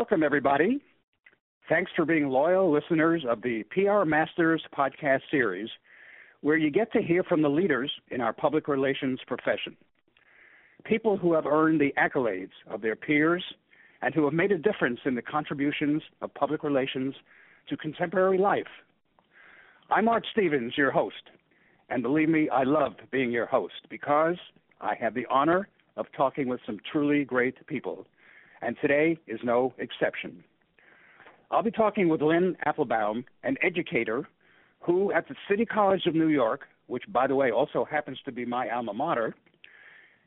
Welcome, everybody. Thanks for being loyal listeners of the PR Masters podcast series, where you get to hear from the leaders in our public relations profession. People who have earned the accolades of their peers and who have made a difference in the contributions of public relations to contemporary life. I'm Art Stevens, your host, and believe me, I love being your host because I have the honor of talking with some truly great people, and today is no exception. I'll be talking with Lynn Applebaum, an educator who, at the City College of New York, which, by the way, also happens to be my alma mater,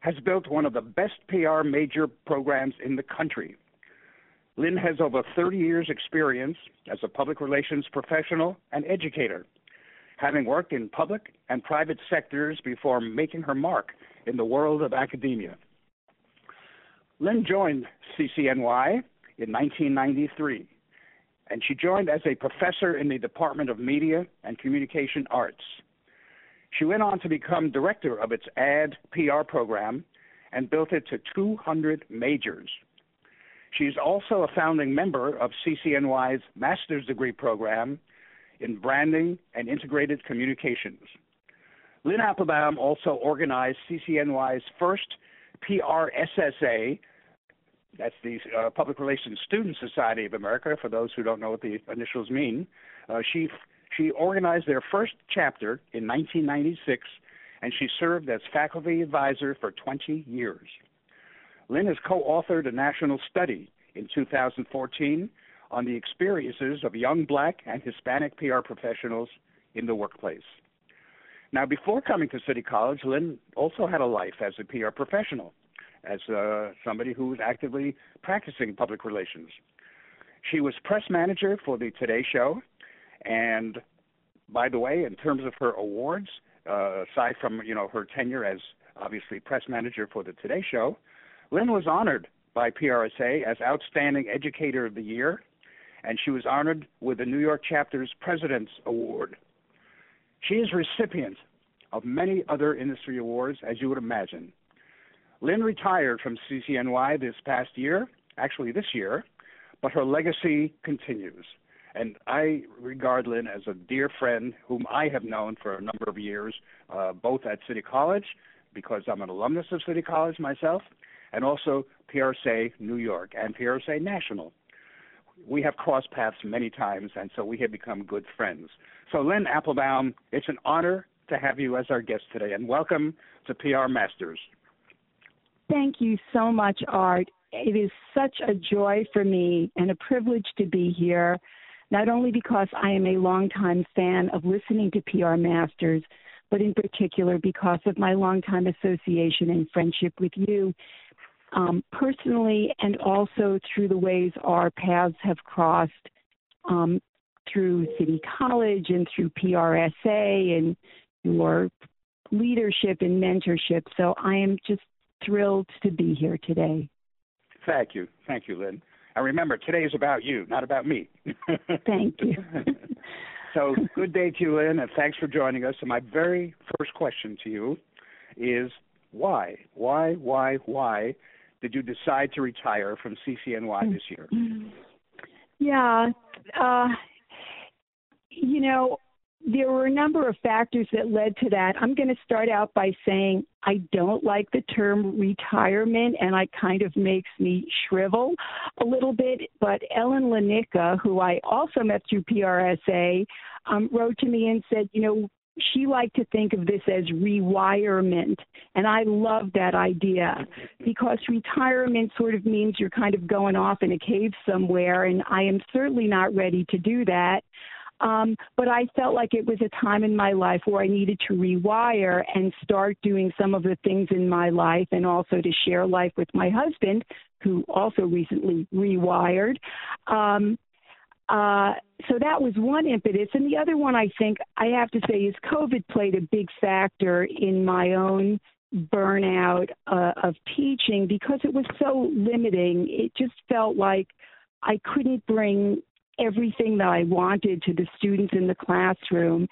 has built one of the best PR major programs in the country. Lynn has over 30 years' experience as a public relations professional and educator, having worked in public and private sectors before making her mark in the world of academia. Lynn joined CCNY in 1993 and she joined as a professor in the Department of Media and Communication Arts. She went on to become director of its ad PR program and built it to 200 majors. She's also a founding member of CCNY's master's degree program in branding and integrated communications. Lynn Applebaum also organized CCNY's first PRSSA that's the uh, Public Relations Student Society of America. For those who don't know what the initials mean, uh, she she organized their first chapter in 1996, and she served as faculty advisor for 20 years. Lynn has co-authored a national study in 2014 on the experiences of young Black and Hispanic PR professionals in the workplace. Now, before coming to City College, Lynn also had a life as a PR professional as uh, somebody who was actively practicing public relations. She was press manager for the Today Show, and by the way, in terms of her awards, uh, aside from you know her tenure as obviously press manager for the Today Show, Lynn was honored by PRSA as Outstanding Educator of the Year, and she was honored with the New York chapter's President's Award. She is recipient of many other industry awards, as you would imagine, Lynn retired from CCNY this past year, actually this year, but her legacy continues. And I regard Lynn as a dear friend whom I have known for a number of years, uh, both at City College, because I'm an alumnus of City College myself, and also PRSA New York and PRSA National. We have crossed paths many times, and so we have become good friends. So, Lynn Applebaum, it's an honor to have you as our guest today, and welcome to PR Masters. Thank you so much, Art. It is such a joy for me and a privilege to be here, not only because I am a longtime fan of listening to PR Masters, but in particular because of my longtime association and friendship with you, um, personally, and also through the ways our paths have crossed um, through City College and through PRSA and your leadership and mentorship. So I am just thrilled to be here today. Thank you. Thank you, Lynn. And remember, today is about you, not about me. Thank you. so, good day to you, Lynn, and thanks for joining us. And my very first question to you is why? Why, why, why did you decide to retire from CCNY this year? Yeah. Uh, you know, there were a number of factors that led to that. I'm going to start out by saying I don't like the term retirement, and it kind of makes me shrivel a little bit. But Ellen Lanicka, who I also met through PRSA, um, wrote to me and said, you know, she liked to think of this as rewirement. And I love that idea because retirement sort of means you're kind of going off in a cave somewhere. And I am certainly not ready to do that. Um, but I felt like it was a time in my life where I needed to rewire and start doing some of the things in my life and also to share life with my husband, who also recently rewired. Um, uh, so that was one impetus. And the other one, I think, I have to say, is COVID played a big factor in my own burnout uh, of teaching because it was so limiting. It just felt like I couldn't bring everything that I wanted to the students in the classroom.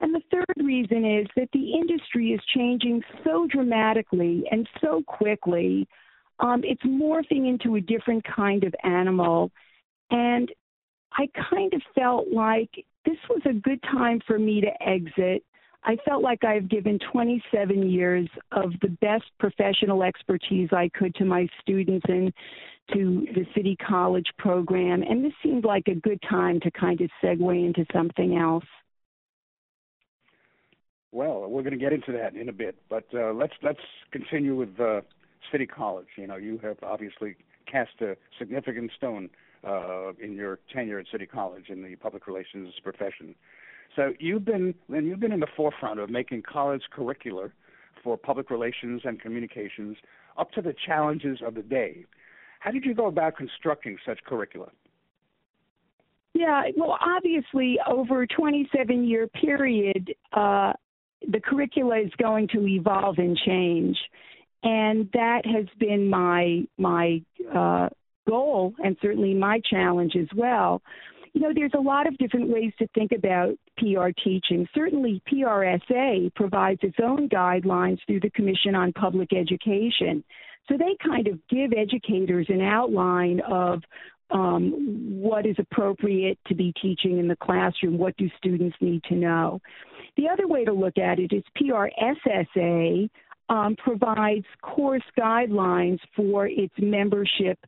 And the third reason is that the industry is changing so dramatically and so quickly. Um, it's morphing into a different kind of animal. And I kind of felt like this was a good time for me to exit. I felt like I've given 27 years of the best professional expertise I could to my students and to the City College program, and this seemed like a good time to kind of segue into something else. Well, we're going to get into that in a bit, but uh, let's let's continue with uh, City College. You know, you have obviously cast a significant stone uh, in your tenure at City College in the public relations profession. So you've been and you've been in the forefront of making college curricular for public relations and communications up to the challenges of the day. How did you go about constructing such curricula? Yeah, well, obviously, over a 27 year period, uh, the curricula is going to evolve and change, and that has been my my uh, goal and certainly my challenge as well. You know, there's a lot of different ways to think about PR teaching. Certainly, PRSA provides its own guidelines through the Commission on Public Education. So they kind of give educators an outline of um, what is appropriate to be teaching in the classroom, what do students need to know. The other way to look at it is PRSSA um, provides course guidelines for its membership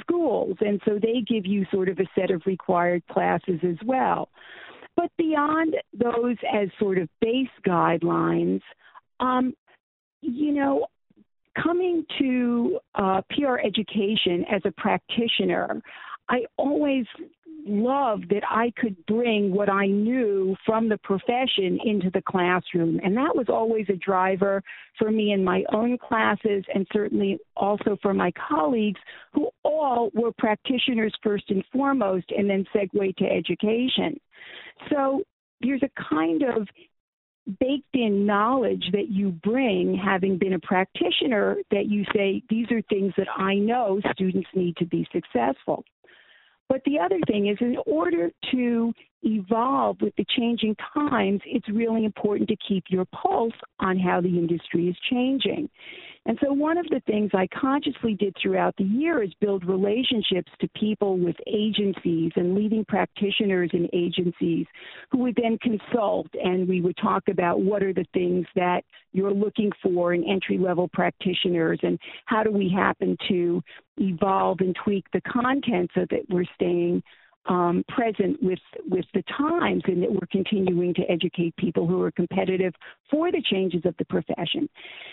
schools, and so they give you sort of a set of required classes as well. But beyond those as sort of base guidelines, um, you know, coming to uh, PR education as a practitioner, I always love that I could bring what I knew from the profession into the classroom. And that was always a driver for me in my own classes and certainly also for my colleagues who all were practitioners first and foremost and then segue to education. So there's a kind of baked in knowledge that you bring having been a practitioner that you say these are things that I know students need to be successful. But the other thing is, in order to evolve with the changing times, it's really important to keep your pulse on how the industry is changing. And so, one of the things I consciously did throughout the year is build relationships to people with agencies and leading practitioners in agencies who would then consult and we would talk about what are the things that you're looking for in entry level practitioners and how do we happen to evolve and tweak the content so that we're staying um, present with with the times, and that we're continuing to educate people who are competitive for the changes of the profession.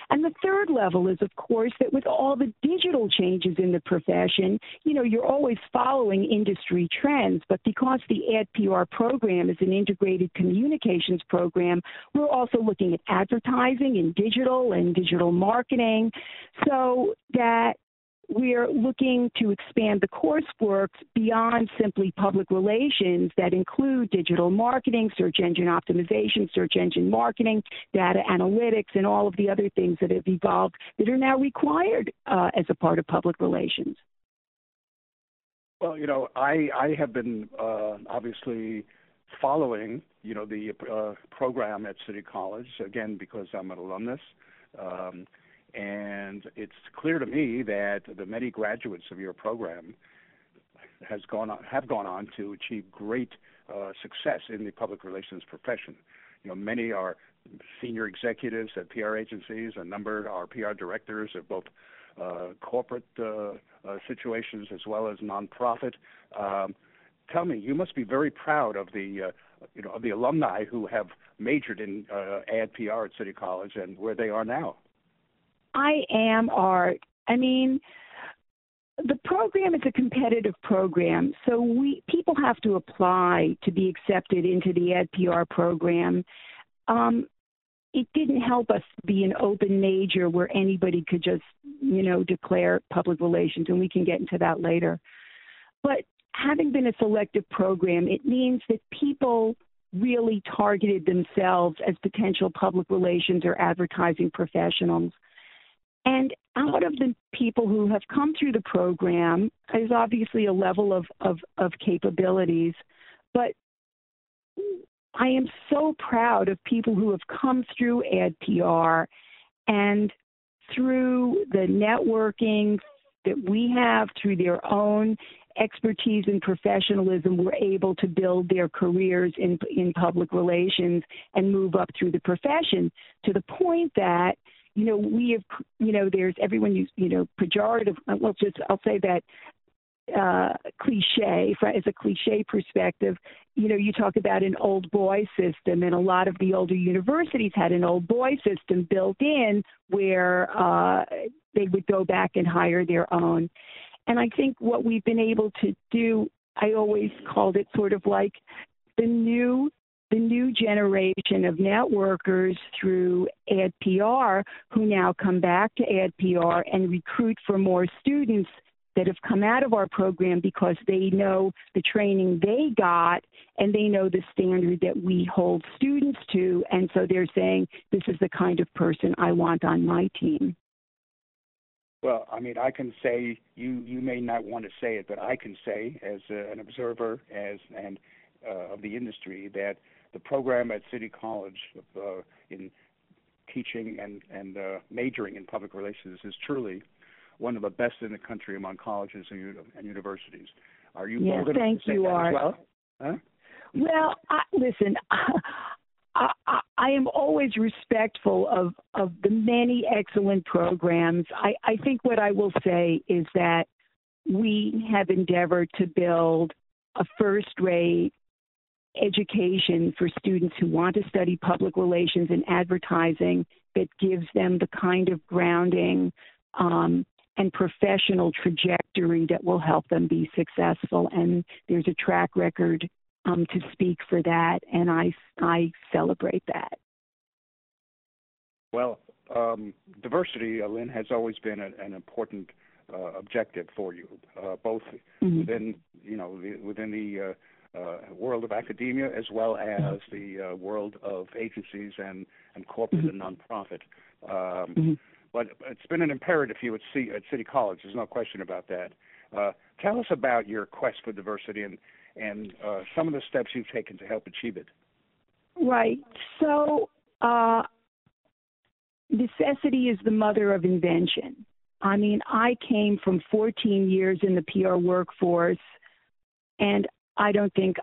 And the third level is, of course, that with all the digital changes in the profession, you know, you're always following industry trends. But because the Ad PR program is an integrated communications program, we're also looking at advertising and digital and digital marketing, so that we're looking to expand the coursework beyond simply public relations that include digital marketing, search engine optimization, search engine marketing, data analytics, and all of the other things that have evolved that are now required uh, as a part of public relations. Well, you know, I I have been uh, obviously following, you know, the uh, program at City College again because I'm an alumnus. Um, and it's clear to me that the many graduates of your program has gone on, have gone on to achieve great uh, success in the public relations profession. You know, many are senior executives at PR agencies. A number are PR directors of both uh, corporate uh, uh, situations as well as nonprofit. Um, tell me, you must be very proud of the uh, you know of the alumni who have majored in uh, ad PR at City College and where they are now. I am art. I mean, the program is a competitive program, so we people have to apply to be accepted into the Ad PR program. Um, it didn't help us be an open major where anybody could just, you know, declare public relations, and we can get into that later. But having been a selective program, it means that people really targeted themselves as potential public relations or advertising professionals. And out of the people who have come through the program is obviously a level of, of, of capabilities, but I am so proud of people who have come through AdPR and through the networking that we have through their own expertise and professionalism were able to build their careers in in public relations and move up through the profession to the point that you know we have you know there's everyone use you know pejorative well just I'll say that uh, cliche as a cliche perspective you know you talk about an old boy system and a lot of the older universities had an old boy system built in where uh, they would go back and hire their own. And i think what we've been able to do i always called it sort of like the new the new generation of networkers through AdPR who now come back to AdPR and recruit for more students that have come out of our program because they know the training they got and they know the standard that we hold students to. And so they're saying, this is the kind of person I want on my team. Well, I mean, I can say you you may not want to say it, but I can say as a, an observer as and uh, of the industry that the program at City College uh, in teaching and and uh, majoring in public relations is truly one of the best in the country among colleges and, and universities. Are you? Yes, thank you, Art. Well, huh? well I, listen. I, I, I am always respectful of, of the many excellent programs. I, I think what I will say is that we have endeavored to build a first rate education for students who want to study public relations and advertising that gives them the kind of grounding um, and professional trajectory that will help them be successful. And there's a track record um, to speak for that, and I I celebrate that. Well, um, diversity, uh, Lynn, has always been a, an important uh, objective for you, uh, both mm-hmm. within you know the, within the uh, world of academia as well as the uh, world of agencies and and corporate mm-hmm. and nonprofit. Um, mm-hmm. But it's been an imperative for you at, C, at City College. There's no question about that. Uh, tell us about your quest for diversity and and uh, some of the steps you've taken to help achieve it. Right. So uh, necessity is the mother of invention. I mean, I came from 14 years in the PR workforce, and I don't think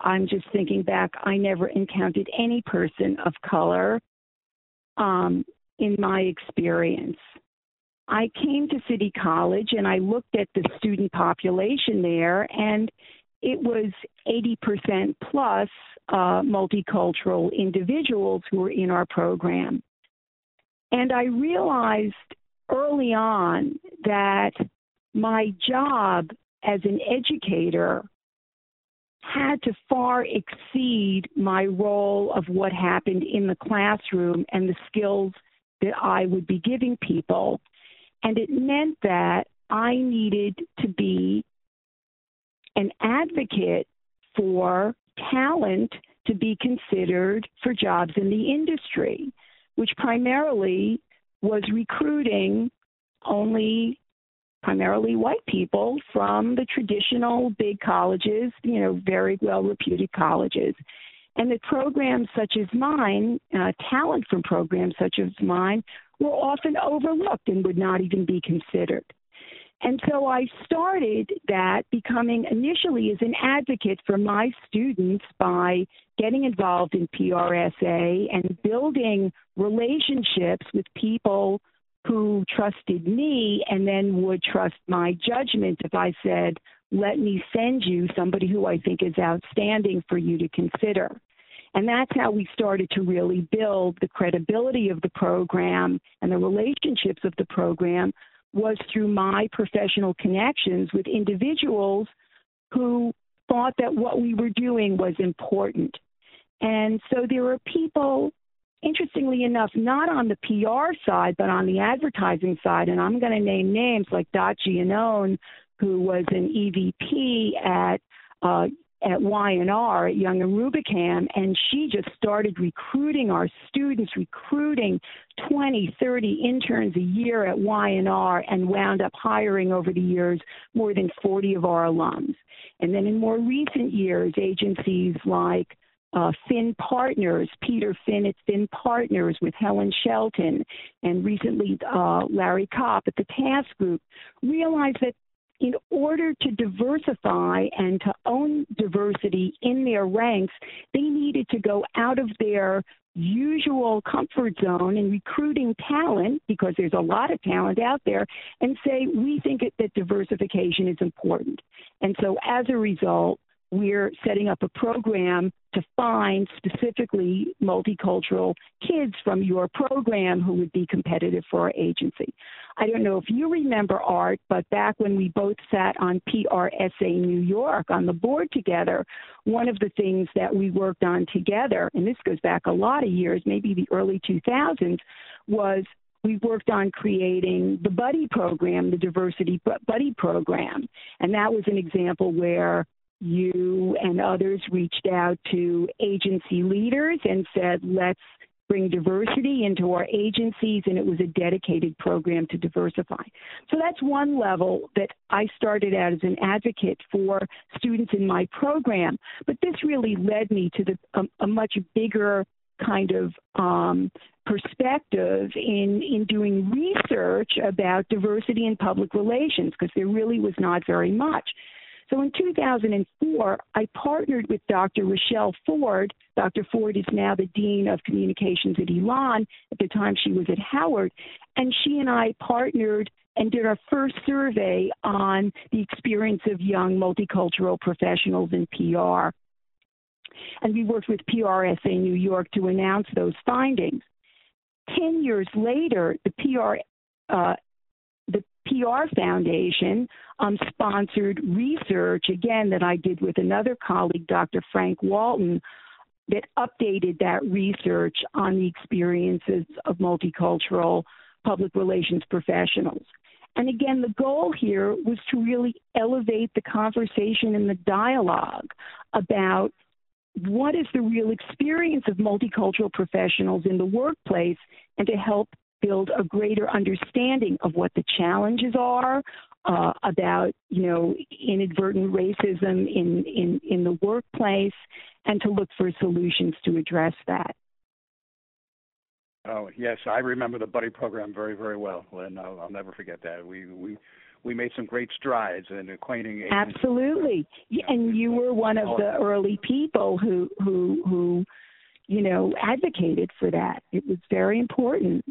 I'm just thinking back. I never encountered any person of color um, in my experience. I came to City College and I looked at the student population there, and it was 80% plus uh, multicultural individuals who were in our program. And I realized early on that my job as an educator had to far exceed my role of what happened in the classroom and the skills that I would be giving people. And it meant that I needed to be an advocate for talent to be considered for jobs in the industry, which primarily was recruiting only primarily white people from the traditional big colleges, you know, very well reputed colleges. And the programs such as mine, uh, talent from programs such as mine, were often overlooked and would not even be considered. And so I started that becoming initially as an advocate for my students by getting involved in PRSA and building relationships with people who trusted me and then would trust my judgment if I said, let me send you somebody who I think is outstanding for you to consider. And that's how we started to really build the credibility of the program and the relationships of the program was through my professional connections with individuals who thought that what we were doing was important. And so there were people, interestingly enough, not on the PR side, but on the advertising side. And I'm going to name names like Dot Giannone, who was an EVP at uh, at Y&R at Young and Rubicam, and she just started recruiting our students, recruiting 20, 30 interns a year at Y&R, and wound up hiring over the years more than 40 of our alums. And then in more recent years, agencies like uh, Finn Partners, Peter Finn at Finn Partners with Helen Shelton, and recently uh, Larry Kopp at the TASC Group realized that in order to diversify and to own diversity in their ranks, they needed to go out of their usual comfort zone in recruiting talent, because there's a lot of talent out there, and say, we think that diversification is important. And so as a result, we're setting up a program to find specifically multicultural kids from your program who would be competitive for our agency. I don't know if you remember Art, but back when we both sat on PRSA New York on the board together, one of the things that we worked on together, and this goes back a lot of years, maybe the early 2000s, was we worked on creating the buddy program, the diversity buddy program. And that was an example where you and others reached out to agency leaders and said, let's bring diversity into our agencies, and it was a dedicated program to diversify. So that's one level that I started out as an advocate for students in my program. But this really led me to the, a, a much bigger kind of um, perspective in in doing research about diversity in public relations because there really was not very much. So in 2004, I partnered with Dr. Rochelle Ford. Dr. Ford is now the Dean of Communications at Elon. At the time, she was at Howard. And she and I partnered and did our first survey on the experience of young multicultural professionals in PR. And we worked with PRSA New York to announce those findings. Ten years later, the PR uh, PR Foundation um, sponsored research, again, that I did with another colleague, Dr. Frank Walton, that updated that research on the experiences of multicultural public relations professionals. And again, the goal here was to really elevate the conversation and the dialogue about what is the real experience of multicultural professionals in the workplace and to help build a greater understanding of what the challenges are uh, about you know inadvertent racism in, in in the workplace and to look for solutions to address that. Oh yes, I remember the buddy program very very well, and I'll, I'll never forget that. We we we made some great strides in acquainting. Absolutely, and you were one of the early people who who who you know advocated for that. It was very important.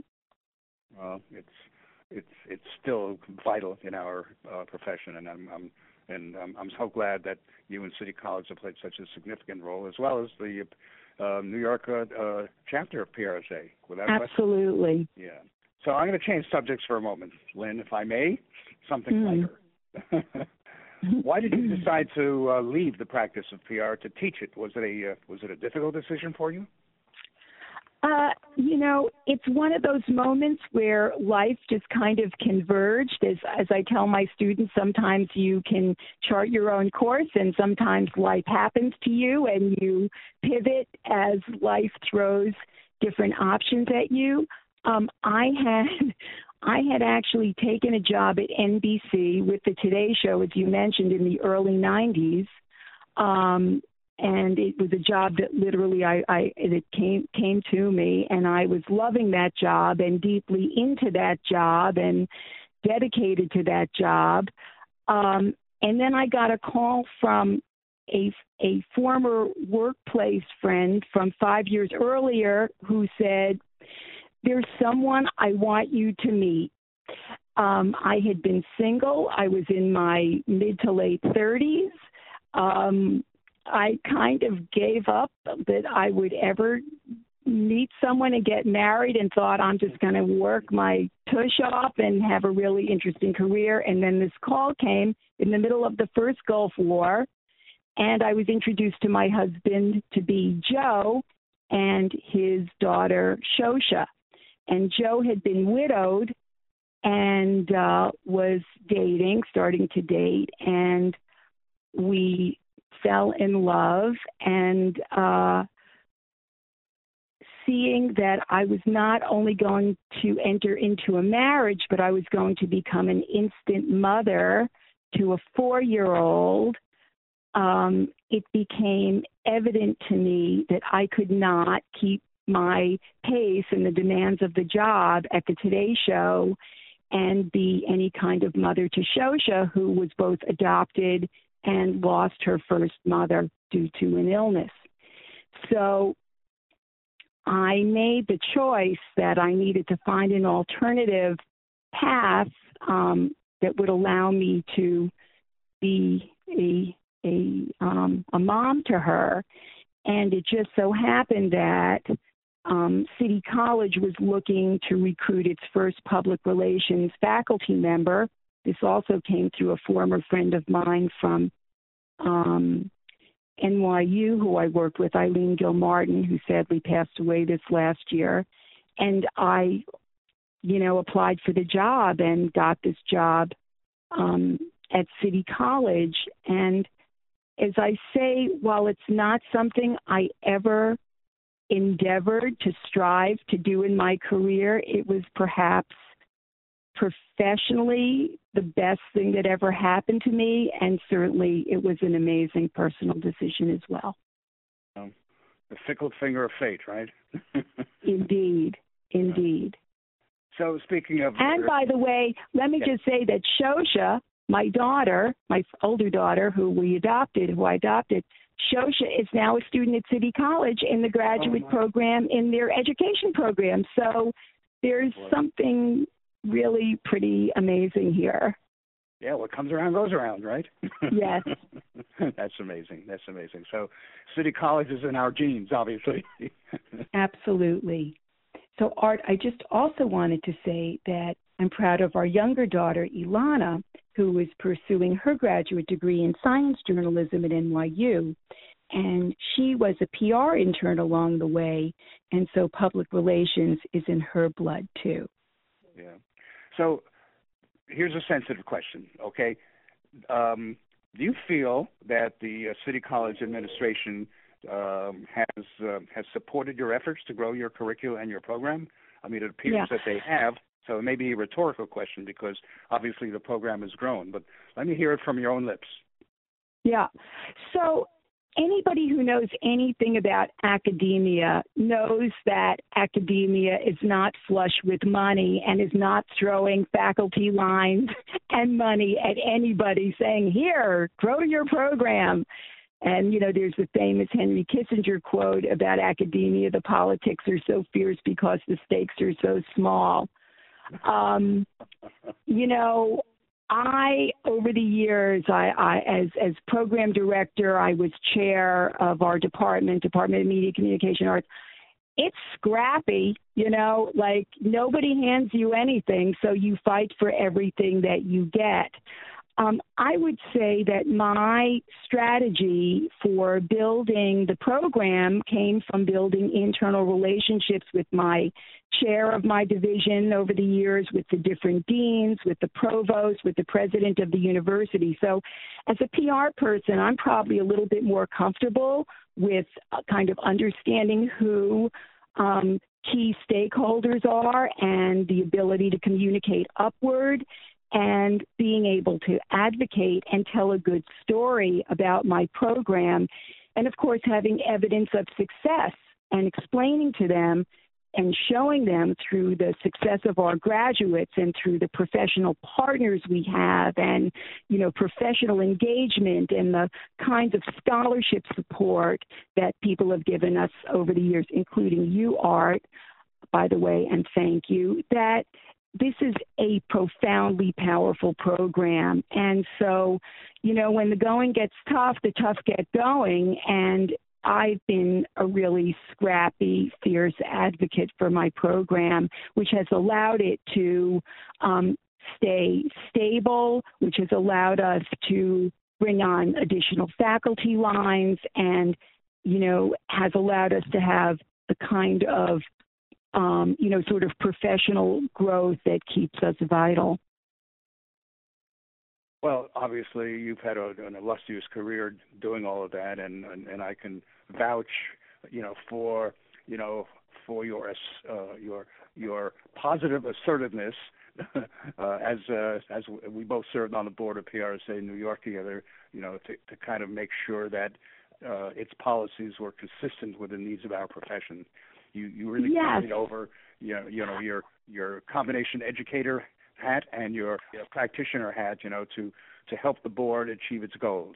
Well, it's it's it's still vital in our uh, profession, and I'm, I'm and I'm, I'm so glad that you and City College have played such a significant role, as well as the uh, New York uh, uh, chapter of PRSA. Without Absolutely. Question. Yeah. So I'm going to change subjects for a moment, Lynn, if I may. Something mm. lighter. Why did you decide to uh, leave the practice of PR to teach it? Was it a uh, was it a difficult decision for you? Uh, you know, it's one of those moments where life just kind of converged. As as I tell my students, sometimes you can chart your own course, and sometimes life happens to you, and you pivot as life throws different options at you. Um, I had I had actually taken a job at NBC with the Today Show, as you mentioned, in the early '90s. Um, and it was a job that literally I, I it came came to me and I was loving that job and deeply into that job and dedicated to that job. Um, and then I got a call from a a former workplace friend from five years earlier who said, "There's someone I want you to meet." Um, I had been single. I was in my mid to late 30s. Um, I kind of gave up that I would ever meet someone and get married and thought I'm just going to work my tush off and have a really interesting career. And then this call came in the middle of the first Gulf War, and I was introduced to my husband to be Joe and his daughter Shosha. And Joe had been widowed and uh, was dating, starting to date, and we fell in love and uh, seeing that I was not only going to enter into a marriage, but I was going to become an instant mother to a four year old, um, it became evident to me that I could not keep my pace and the demands of the job at the Today Show and be any kind of mother to Shosha, who was both adopted and lost her first mother due to an illness. So I made the choice that I needed to find an alternative path um, that would allow me to be a a um, a mom to her, and it just so happened that um, City College was looking to recruit its first public relations faculty member. This also came through a former friend of mine from um, NYU who I worked with, Eileen Gilmartin, who sadly passed away this last year. And I, you know, applied for the job and got this job um, at City College. And as I say, while it's not something I ever endeavored to strive to do in my career, it was perhaps professionally the best thing that ever happened to me, and certainly it was an amazing personal decision as well. Um, the fickle finger of fate, right? indeed, indeed. So speaking of, and by the way, let me just say that Shosha, my daughter, my older daughter, who we adopted, who I adopted, Shosha is now a student at City College in the graduate oh, program in their education program. So there's something really pretty amazing here. Yeah, what comes around goes around, right? Yes. That's amazing. That's amazing. So, City College is in our genes, obviously. Absolutely. So, Art, I just also wanted to say that I'm proud of our younger daughter, Ilana, who is pursuing her graduate degree in science journalism at NYU. And she was a PR intern along the way, and so public relations is in her blood too. Yeah. So here's a sensitive question, okay? Um, do you feel that the uh, City College administration um, has uh, has supported your efforts to grow your curriculum and your program? I mean, it appears yeah. that they have. So it may be a rhetorical question because obviously the program has grown. But let me hear it from your own lips. Yeah. So anybody who knows anything about academia knows that academia is not flush with money and is not throwing faculty lines and money at anybody saying, here, grow your program. And, you know, there's the famous Henry Kissinger quote about academia the politics are so fierce because the stakes are so small. Um, you know, I, over the years, I, I as as program director, I was chair of our department, Department of Media Communication Arts. It's scrappy, you know, like nobody hands you anything, so you fight for everything that you get. Um, I would say that my strategy for building the program came from building internal relationships with my chair of my division over the years, with the different deans, with the provost, with the president of the university. So, as a PR person, I'm probably a little bit more comfortable with uh, kind of understanding who um, key stakeholders are and the ability to communicate upward and being able to advocate and tell a good story about my program. And of course, having evidence of success and explaining to them and showing them through the success of our graduates and through the professional partners we have and you know professional engagement and the kinds of scholarship support that people have given us over the years including you art by the way and thank you that this is a profoundly powerful program. And so, you know, when the going gets tough, the tough get going. And I've been a really scrappy, fierce advocate for my program, which has allowed it to um, stay stable, which has allowed us to bring on additional faculty lines and, you know, has allowed us to have the kind of um, you know, sort of professional growth that keeps us vital. Well, obviously, you've had a, an illustrious career doing all of that, and, and and I can vouch, you know, for you know for your uh, your your positive assertiveness. uh, as uh, as we both served on the board of PRSA in New York together, you know, to, to kind of make sure that uh, its policies were consistent with the needs of our profession. You you really yes. carried over you know you know your your combination educator hat and your, your practitioner hat, you know, to to help the board achieve its goals.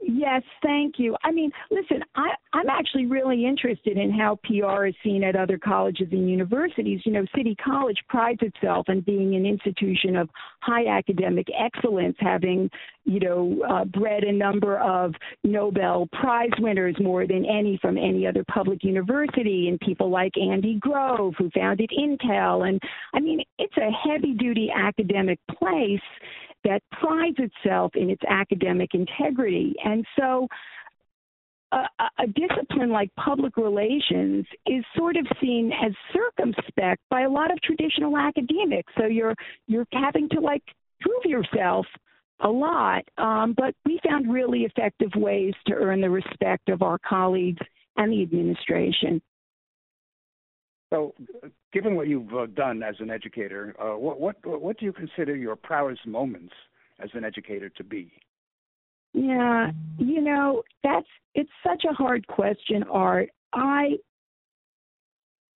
Yes, thank you. I mean, listen, I, I'm actually really interested in how PR is seen at other colleges and universities. You know, City College prides itself on being an institution of high academic excellence, having, you know, uh, bred a number of Nobel Prize winners more than any from any other public university, and people like Andy Grove, who founded Intel. And I mean, it's a heavy duty academic place that prides itself in its academic integrity. And so a, a, discipline like public relations is sort of seen as circumspect by a lot of traditional academics. So you're you're having to like prove yourself a lot. Um, but we found really effective ways to earn the respect of our colleagues and the administration. So, given what you've uh, done as an educator, uh, what, what what do you consider your proudest moments as an educator to be? Yeah, you know that's it's such a hard question, Art. I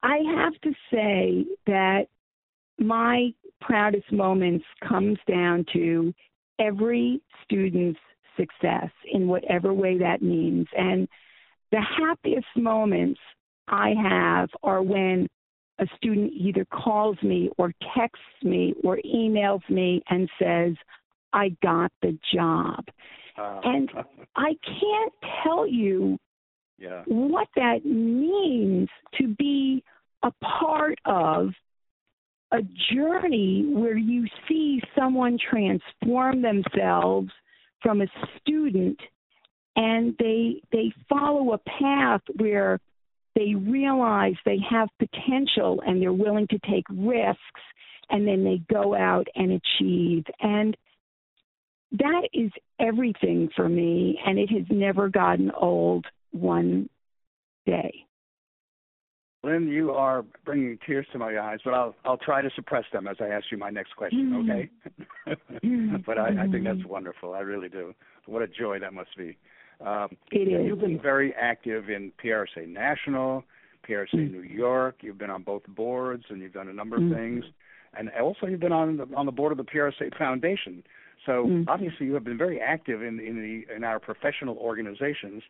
I have to say that my proudest moments comes down to every student's success in whatever way that means, and the happiest moments I have are when a student either calls me or texts me or emails me and says, I got the job. Uh, and I can't tell you yeah. what that means to be a part of a journey where you see someone transform themselves from a student and they they follow a path where they realize they have potential and they're willing to take risks and then they go out and achieve and that is everything for me and it has never gotten old one day Lynn, you are bringing tears to my eyes, but I'll I'll try to suppress them as I ask you my next question, mm-hmm. okay? but I, I think that's mm-hmm. wonderful. I really do. What a joy that must be. Um, it is. You've been very active in PRSA National, PRSA mm. New York. You've been on both boards, and you've done a number of mm. things. And also, you've been on the on the board of the PRSA Foundation. So mm. obviously, you have been very active in in the in our professional organizations,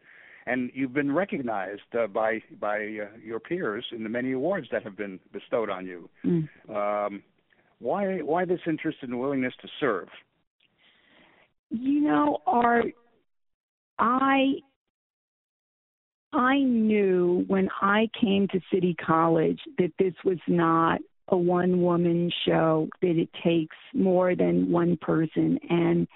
and you've been recognized uh, by by uh, your peers in the many awards that have been bestowed on you. Mm. Um, why why this interest and willingness to serve? You know, our I I knew when I came to City College that this was not a one woman show, that it takes more than one person. And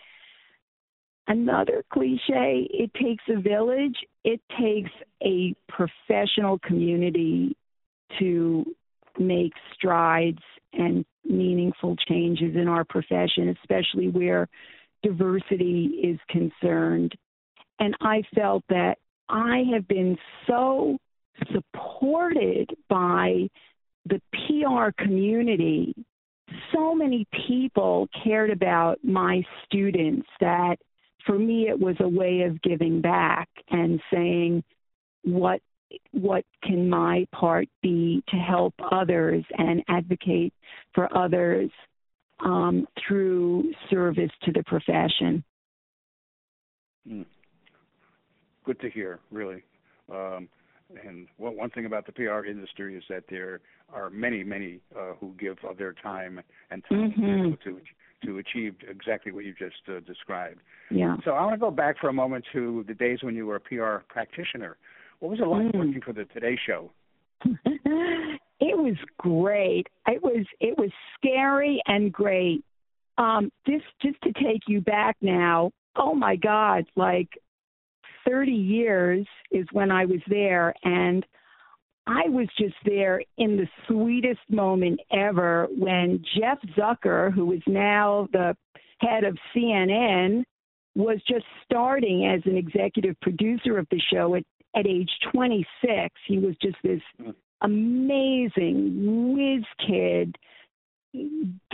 another cliche, it takes a village, it takes a professional community to make strides and meaningful changes in our profession, especially where diversity is concerned. And I felt that I have been so supported by the PR community. So many people cared about my students that for me it was a way of giving back and saying what what can my part be to help others and advocate for others um, through service to the profession. Mm good to hear, really. Um, and one, one thing about the PR industry is that there are many, many uh, who give of their time and time mm-hmm. to to achieve exactly what you just uh, described. Yeah. So I want to go back for a moment to the days when you were a PR practitioner. What was it like mm. working for the Today Show? it was great. It was it was scary and great. Um, just just to take you back now. Oh my God! Like 30 years is when I was there, and I was just there in the sweetest moment ever when Jeff Zucker, who is now the head of CNN, was just starting as an executive producer of the show at, at age 26. He was just this amazing whiz kid,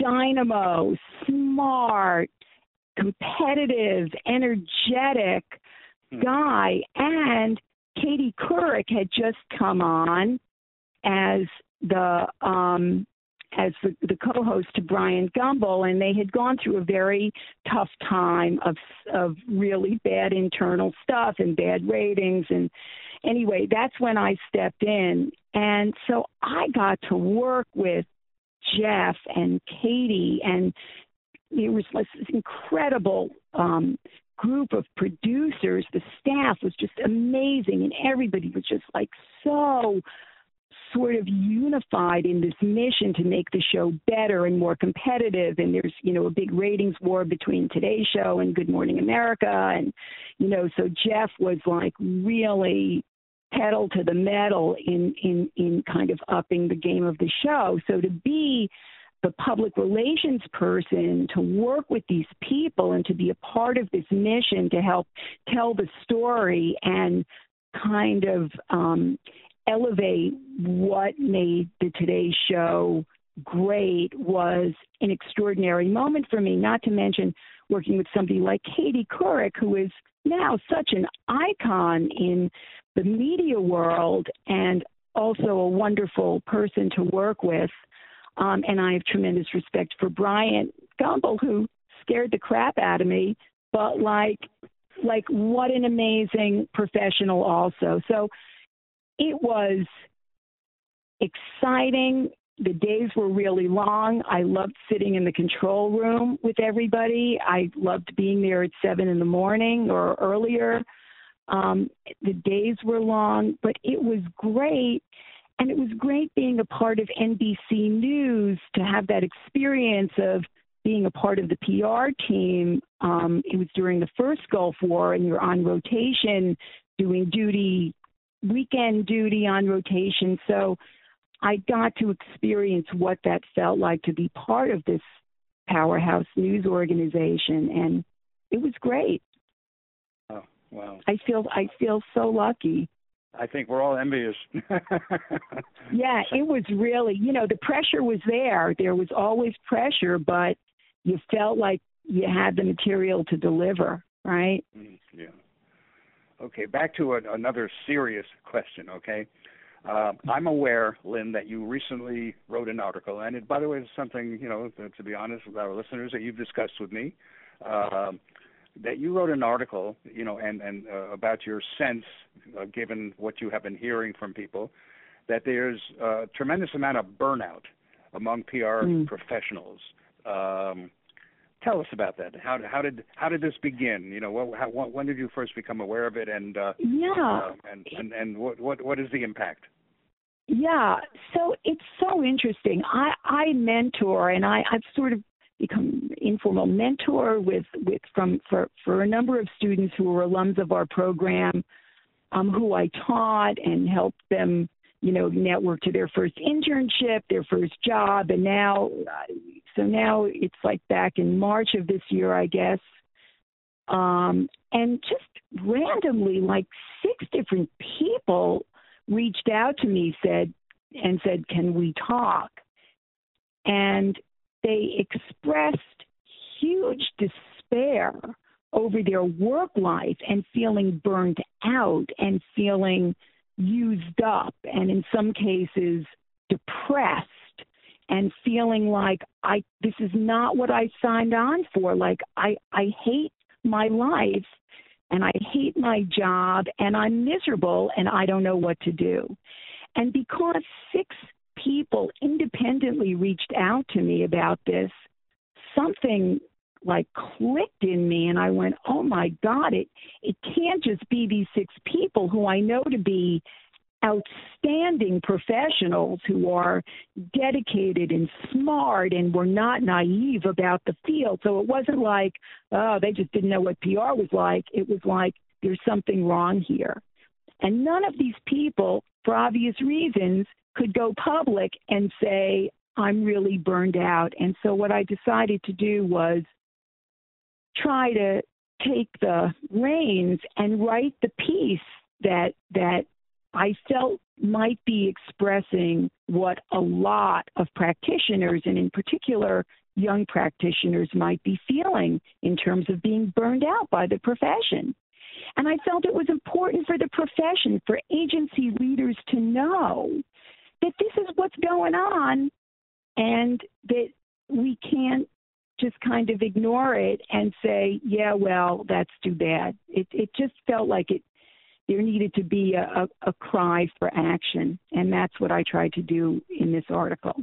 dynamo, smart, competitive, energetic. Guy. And Katie Couric had just come on as the um, as the, the co-host to Bryant Gumbel, and they had gone through a very tough time of of really bad internal stuff and bad ratings. And anyway, that's when I stepped in, and so I got to work with Jeff and Katie, and it was this incredible um, group of producers. The staff was just amazing, and everybody was just like so sort of unified in this mission to make the show better and more competitive and there's you know a big ratings war between today's show and good morning america and you know so jeff was like really pedal to the metal in in in kind of upping the game of the show so to be the public relations person to work with these people and to be a part of this mission to help tell the story and kind of um elevate what made the Today Show great was an extraordinary moment for me, not to mention working with somebody like Katie Couric, who is now such an icon in the media world and also a wonderful person to work with. Um, and I have tremendous respect for Bryant Gumbel, who scared the crap out of me, but like, like what an amazing professional also. So it was exciting. The days were really long. I loved sitting in the control room with everybody. I loved being there at seven in the morning or earlier. Um, the days were long, but it was great. And it was great being a part of NBC News to have that experience of being a part of the PR team. Um, it was during the first Gulf War, and you're on rotation doing duty weekend duty on rotation. So I got to experience what that felt like to be part of this powerhouse news organization, and it was great. Oh, wow! I feel I feel so lucky. I think we're all envious. yeah, it was really, you know, the pressure was there. There was always pressure, but you felt like you had the material to deliver, right? Mm, yeah. Okay, back to a, another serious question. Okay, uh, I'm aware, Lynn, that you recently wrote an article, and it, by the way, it's something you know, to, to be honest with our listeners, that you've discussed with me. Uh, that you wrote an article, you know, and and uh, about your sense, uh, given what you have been hearing from people, that there's a tremendous amount of burnout among PR mm. professionals. Um, tell us about that. How how did how did this begin? You know, what, how, when did you first become aware of it? And uh, yeah, uh, and and and what what what is the impact? Yeah, so it's so interesting. I I mentor, and I I've sort of become informal mentor with with from for for a number of students who were alums of our program, um, who I taught and helped them you know, network to their first internship, their first job, and now, so now it's like back in March of this year, I guess. Um, and just randomly, like six different people reached out to me, said, and said, "Can we talk?" And they expressed huge despair over their work life and feeling burned out and feeling used up and in some cases depressed and feeling like I this is not what I signed on for like I I hate my life and I hate my job and I'm miserable and I don't know what to do. And because six people independently reached out to me about this, something like clicked in me and I went, "Oh my god, it it can't just be these six people who I know to be outstanding professionals who are dedicated and smart and were not naive about the field. So it wasn't like, oh, they just didn't know what PR was like. It was like there's something wrong here. And none of these people, for obvious reasons, could go public and say, I'm really burned out. And so what I decided to do was try to take the reins and write the piece that that I felt might be expressing what a lot of practitioners and in particular young practitioners might be feeling in terms of being burned out by the profession. And I felt it was important for the profession, for agency leaders to know that this is what's going on and that we can't just kind of ignore it and say, yeah, well, that's too bad. It it just felt like it there needed to be a, a, a cry for action, and that's what I tried to do in this article.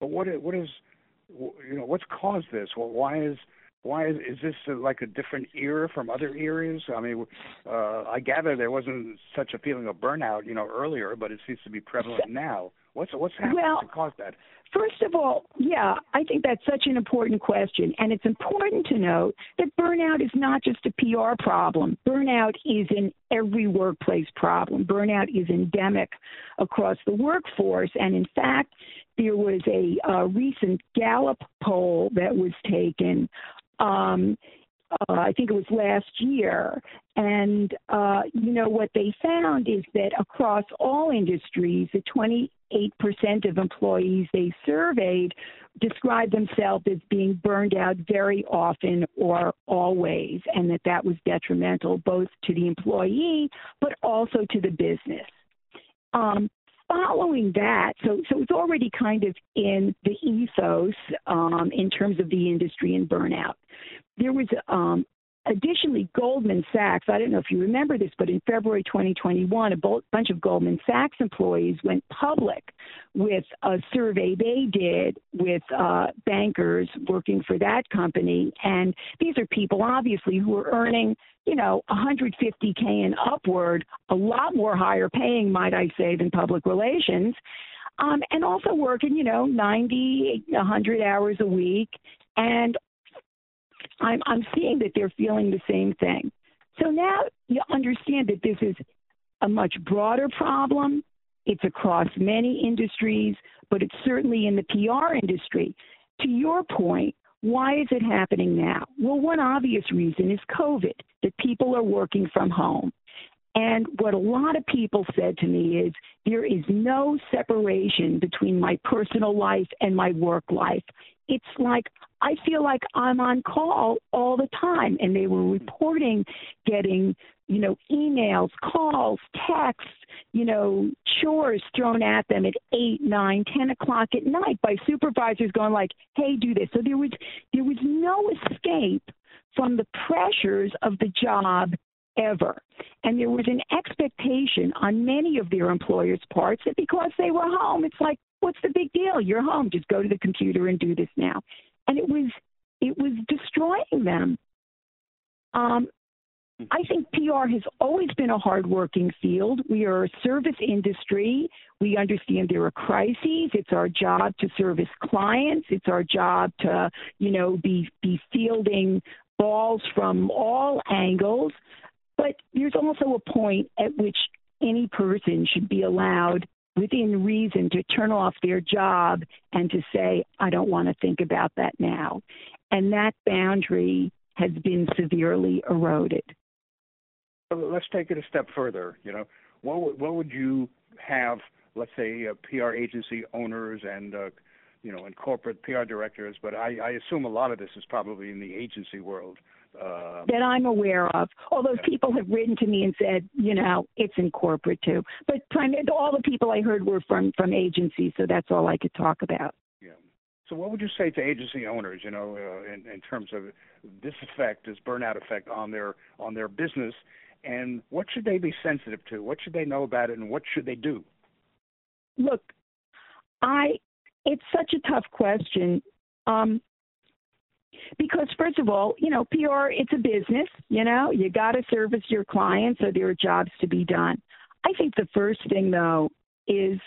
But what what is you know what's caused this? Well, why is why is is this like a different era from other eras? I mean, uh, I gather there wasn't such a feeling of burnout, you know, earlier, but it seems to be prevalent now. What's what's happened well, to cause that? First of all, yeah, I think that's such an important question. And it's important to note that burnout is not just a PR problem. Burnout is an every workplace problem. Burnout is endemic across the workforce. And in fact, there was a, a recent Gallup poll that was taken um, uh, I think it was last year. And, uh, you know, what they found is that across all industries, the 28% of employees they surveyed described themselves as being burned out very often or always, and that that was detrimental both to the employee but also to the business. Um, following that, so so it's already kind of in the ethos um, in terms of the industry and burnout. There was um, additionally Goldman Sachs. I don't know if you remember this, but in February 2021, a bunch of Goldman Sachs employees went public with a survey they did with uh, bankers working for that company, and these are people obviously who are earning, you know, 150k and upward, a lot more higher paying, might I say, than public relations. Um, and also working, you know, 90, 100 hours a week, and I'm, I'm seeing that they're feeling the same thing. So now you understand that this is a much broader problem. It's across many industries, but it's certainly in the PR industry. To your point, why is it happening now? Well, one obvious reason is COVID, that people are working from home. And what a lot of people said to me is there is no separation between my personal life and my work life. It's like I feel like I'm on call all the time. And they were reporting getting, you know, emails, calls, texts, you know, chores thrown at them at eight, nine, ten o'clock at night by supervisors going like, Hey, do this. So there was there was no escape from the pressures of the job ever. And there was an expectation on many of their employers' parts that because they were home, it's like, what's the big deal? You're home. Just go to the computer and do this now. And it was it was destroying them. Um, I think PR has always been a hardworking field. We are a service industry. We understand there are crises. It's our job to service clients. It's our job to, you know, be be fielding balls from all angles. But there's also a point at which any person should be allowed within reason to turn off their job and to say, I don't want to think about that now. And that boundary has been severely eroded. Let's take it a step further. You know, what what would you have? Let's say uh, PR agency owners and uh, you know, and corporate PR directors, but I, I assume a lot of this is probably in the agency world. Uh, that I'm aware of. Although people have written to me and said, you know, it's in corporate too. But all the people I heard were from from agencies, so that's all I could talk about. Yeah. So what would you say to agency owners, you know, uh, in, in terms of this effect, this burnout effect on their on their business, and what should they be sensitive to? What should they know about it, and what should they do? Look, I it's such a tough question. Um, because first of all, you know, PR it's a business, you know, you got to service your clients so there are jobs to be done. I think the first thing though is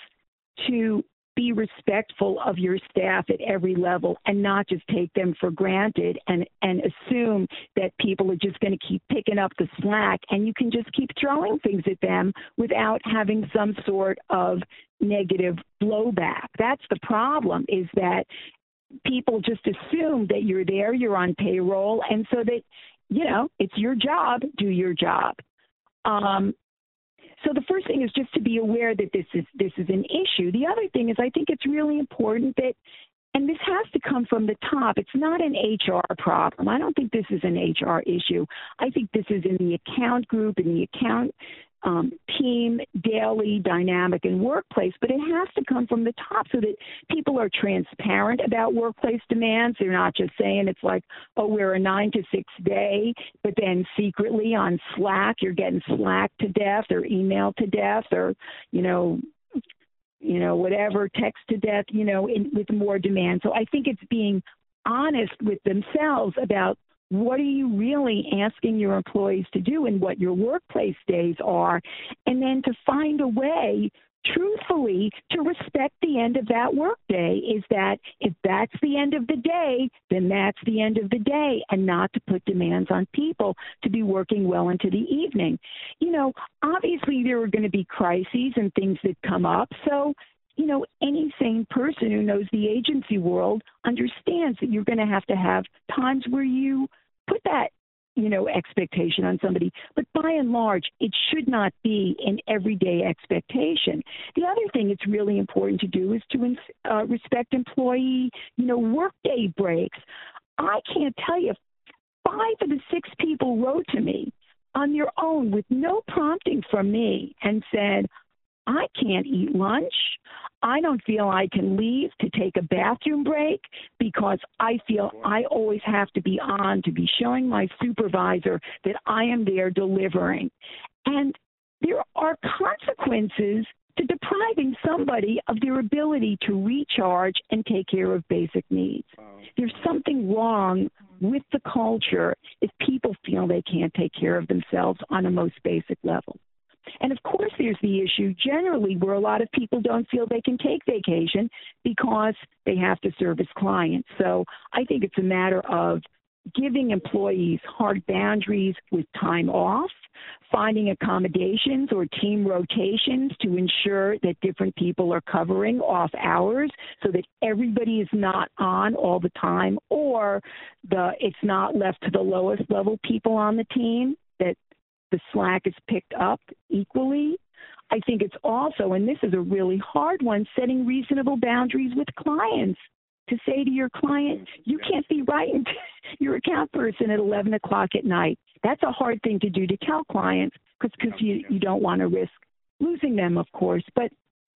to be respectful of your staff at every level and not just take them for granted and and assume that people are just going to keep picking up the slack and you can just keep throwing things at them without having some sort of negative blowback that's the problem is that people just assume that you're there, you're on payroll, and so that you know it's your job. Do your job. Um, so the first thing is just to be aware that this is this is an issue. The other thing is I think it's really important that and this has to come from the top. It's not an HR problem. I don't think this is an HR issue. I think this is in the account group, in the account um, team, daily, dynamic, and workplace, but it has to come from the top so that people are transparent about workplace demands. They're not just saying it's like, oh, we're a nine to six day, but then secretly on Slack, you're getting Slack to death or email to death or, you know, you know, whatever, text to death, you know, in, with more demand. So I think it's being honest with themselves about what are you really asking your employees to do and what your workplace days are, and then to find a way truthfully to respect the end of that workday is that if that's the end of the day, then that's the end of the day, and not to put demands on people to be working well into the evening. You know, obviously there are going to be crises and things that come up, so you know, any sane person who knows the agency world understands that you're going to have to have times where you put that, you know, expectation on somebody. But by and large, it should not be an everyday expectation. The other thing it's really important to do is to uh, respect employee, you know, workday breaks. I can't tell you, five of the six people wrote to me on their own with no prompting from me and said, I can't eat lunch. I don't feel I can leave to take a bathroom break because I feel I always have to be on to be showing my supervisor that I am there delivering. And there are consequences to depriving somebody of their ability to recharge and take care of basic needs. There's something wrong with the culture if people feel they can't take care of themselves on a most basic level. And of course, there's the issue generally where a lot of people don't feel they can take vacation because they have to service clients. So I think it's a matter of giving employees hard boundaries with time off, finding accommodations or team rotations to ensure that different people are covering off hours so that everybody is not on all the time or the it's not left to the lowest level people on the team that the slack is picked up equally. I think it's also, and this is a really hard one, setting reasonable boundaries with clients. To say to your client, you can't be writing to your account person at 11 o'clock at night. That's a hard thing to do to tell clients because you, you don't want to risk losing them, of course. But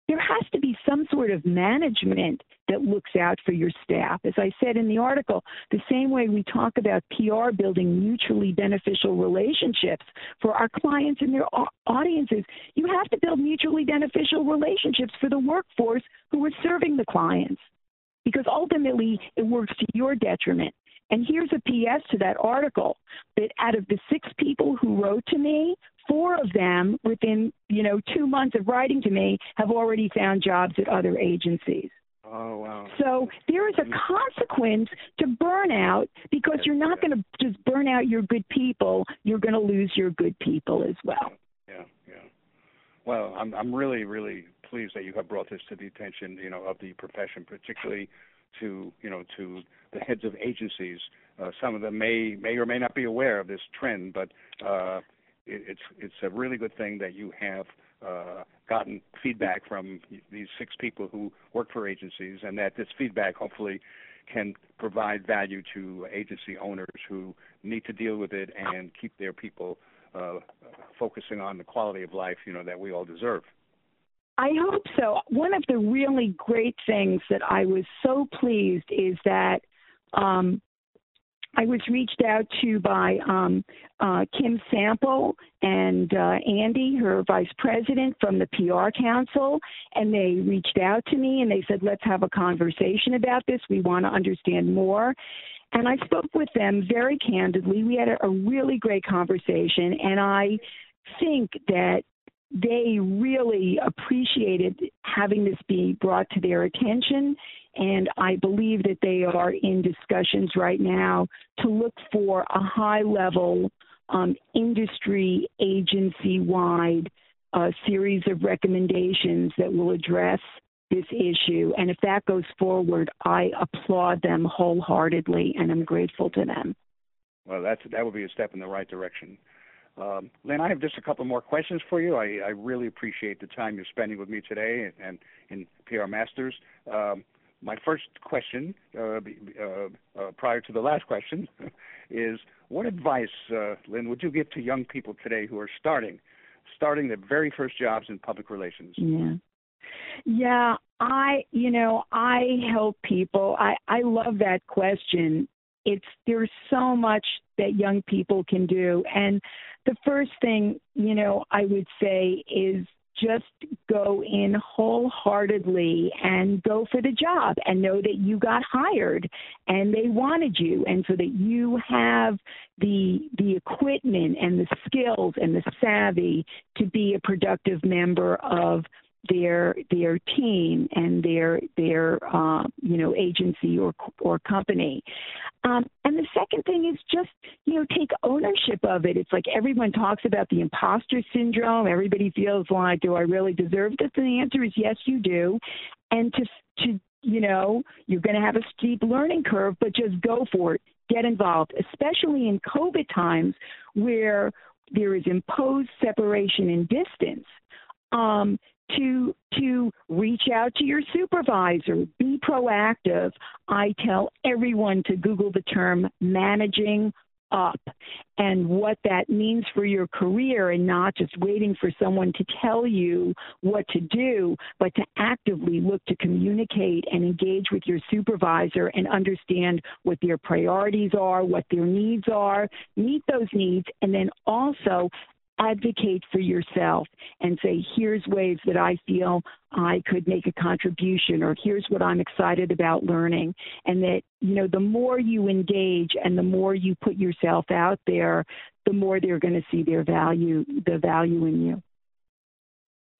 there has to be some sort of management that looks out for your staff. As I said in the article, the same way we talk about PR building mutually beneficial relationships for our clients and their audiences, you have to build mutually beneficial relationships for the workforce who are serving the clients because ultimately it works to your detriment. And here's a PS to that article that out of the six people who wrote to me, four of them within, you know, two months of writing to me have already found jobs at other agencies. Oh wow! So there is a consequence to burnout because you're not going to just burn out your good people. You're going to lose your good people as well. Yeah, yeah. Well, I'm I'm really really pleased that you have brought this to the attention, you know, of the profession, particularly to you know to the heads of agencies. Uh, some of them may may or may not be aware of this trend, but uh, it, it's it's a really good thing that you have uh, gotten feedback from these six people who work for agencies, and that this feedback hopefully can provide value to agency owners who need to deal with it and keep their people uh, focusing on the quality of life you know that we all deserve. I hope so. One of the really great things that I was so pleased is that um, I was reached out to by um, uh, Kim Sample and uh, Andy, her vice president from the PR Council, and they reached out to me and they said, let's have a conversation about this. We want to understand more. And I spoke with them very candidly. We had a, a really great conversation, and I think that they really appreciated having this be brought to their attention. And I believe that they are in discussions right now to look for a high level um, industry agency wide uh, series of recommendations that will address this issue. And if that goes forward, I applaud them wholeheartedly and I'm grateful to them. Well, that's that would be a step in the right direction. Um, Lynn, I have just a couple more questions for you. I, I really appreciate the time you're spending with me today and, in PR Masters. Um, my first question, uh, uh, uh, prior to the last question, is what advice, uh, Lynn, would you give to young people today who are starting starting their very first jobs in public relations? Yeah. Yeah, I, you know, I help people. I I love that question. It's there's so much that young people can do and the first thing, you know, I would say is just go in wholeheartedly and go for the job and know that you got hired and they wanted you and so that you have the the equipment and the skills and the savvy to be a productive member of their their team and their their uh, you know agency or or company. Um, and the second thing is just you know take ownership of it. It's like everyone talks about the imposter syndrome. Everybody feels like, do I really deserve this? And the answer is yes, you do. And to to you know you're going to have a steep learning curve, but just go for it. Get involved, especially in COVID times where there is imposed separation and distance. Um, to to reach out to your supervisor. Be proactive. I tell everyone to google the term managing up and what that means for your career and not just waiting for someone to tell you what to do, but to actively look to communicate and engage with your supervisor and understand what their priorities are, what their needs are, meet those needs, and then also advocate for yourself and say, here's ways that I feel I could make a contribution, or here's what I'm excited about learning. And that, you know, the more you engage and the more you put yourself out there, the more they're going to see their value, the value in you.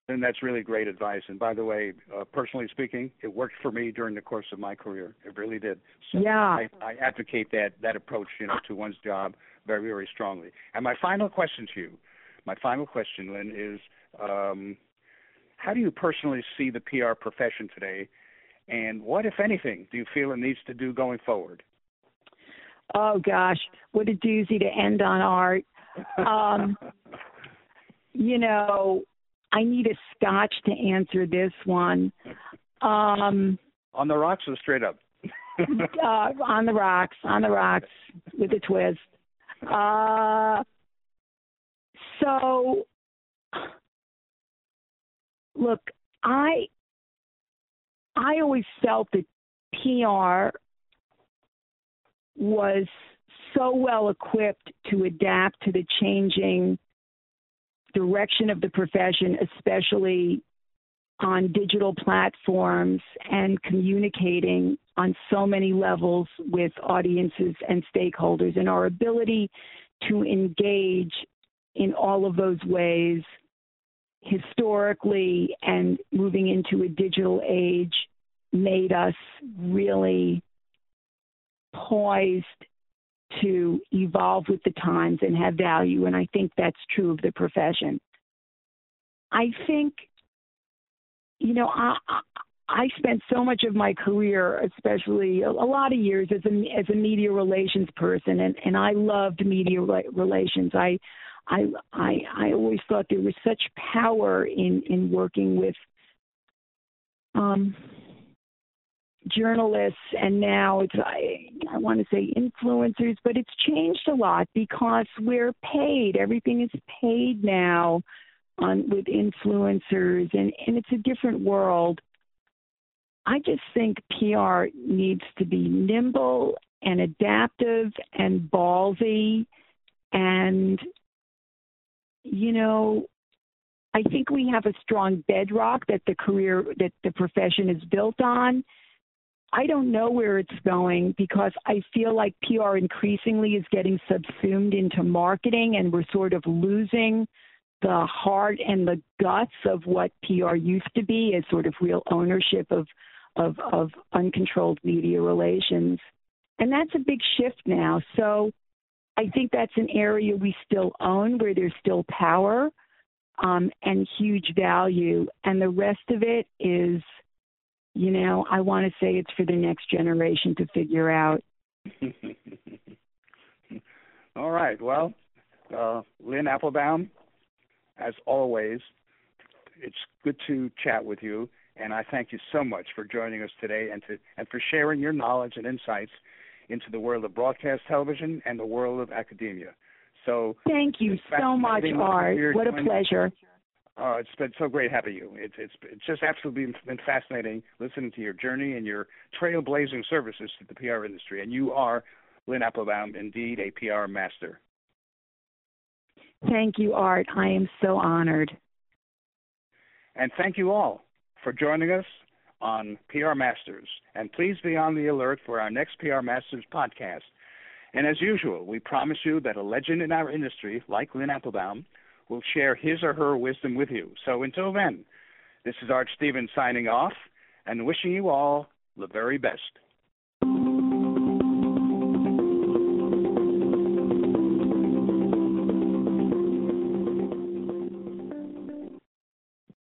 And that's really great advice. And by the way, uh, personally speaking, it worked for me during the course of my career. It really did. So yeah. I, I advocate that that approach, you know, to one's job very, very strongly. And my final question to you my final question, Lynn, is um, how do you personally see the PR profession today, and what, if anything, do you feel it needs to do going forward? Oh gosh, what a doozy to end on, Art. Um, you know, I need a scotch to answer this one. Um, on the rocks or straight up? uh, on the rocks, on the rocks with a twist. Uh, so, look, I I always felt that PR was so well equipped to adapt to the changing direction of the profession, especially on digital platforms and communicating on so many levels with audiences and stakeholders, and our ability to engage in all of those ways historically and moving into a digital age made us really poised to evolve with the times and have value. And I think that's true of the profession. I think, you know, I, I spent so much of my career, especially a, a lot of years as a as a media relations person, and and I loved media relations. I I I I always thought there was such power in in working with um, journalists, and now it's I I want to say influencers, but it's changed a lot because we're paid. Everything is paid now on with influencers, and and it's a different world. I just think PR needs to be nimble and adaptive and ballsy and you know, I think we have a strong bedrock that the career that the profession is built on. I don't know where it's going because I feel like PR increasingly is getting subsumed into marketing and we're sort of losing the heart and the guts of what PR used to be as sort of real ownership of of, of uncontrolled media relations. And that's a big shift now. So I think that's an area we still own where there's still power um, and huge value. And the rest of it is, you know, I want to say it's for the next generation to figure out. All right. Well, uh, Lynn Applebaum, as always, it's good to chat with you, and I thank you so much for joining us today and to and for sharing your knowledge and insights into the world of broadcast television and the world of academia. So thank you so much, Art. What a pleasure. Oh, it's been so great having you. It's it's it's just absolutely been fascinating listening to your journey and your trailblazing services to the PR industry. And you are Lynn Applebaum, indeed a PR master. Thank you, Art. I am so honored. And thank you all for joining us on PR Masters. And please be on the alert for our next PR Masters podcast. And as usual, we promise you that a legend in our industry, like Lynn Applebaum, will share his or her wisdom with you. So until then, this is Art Stevens signing off and wishing you all the very best.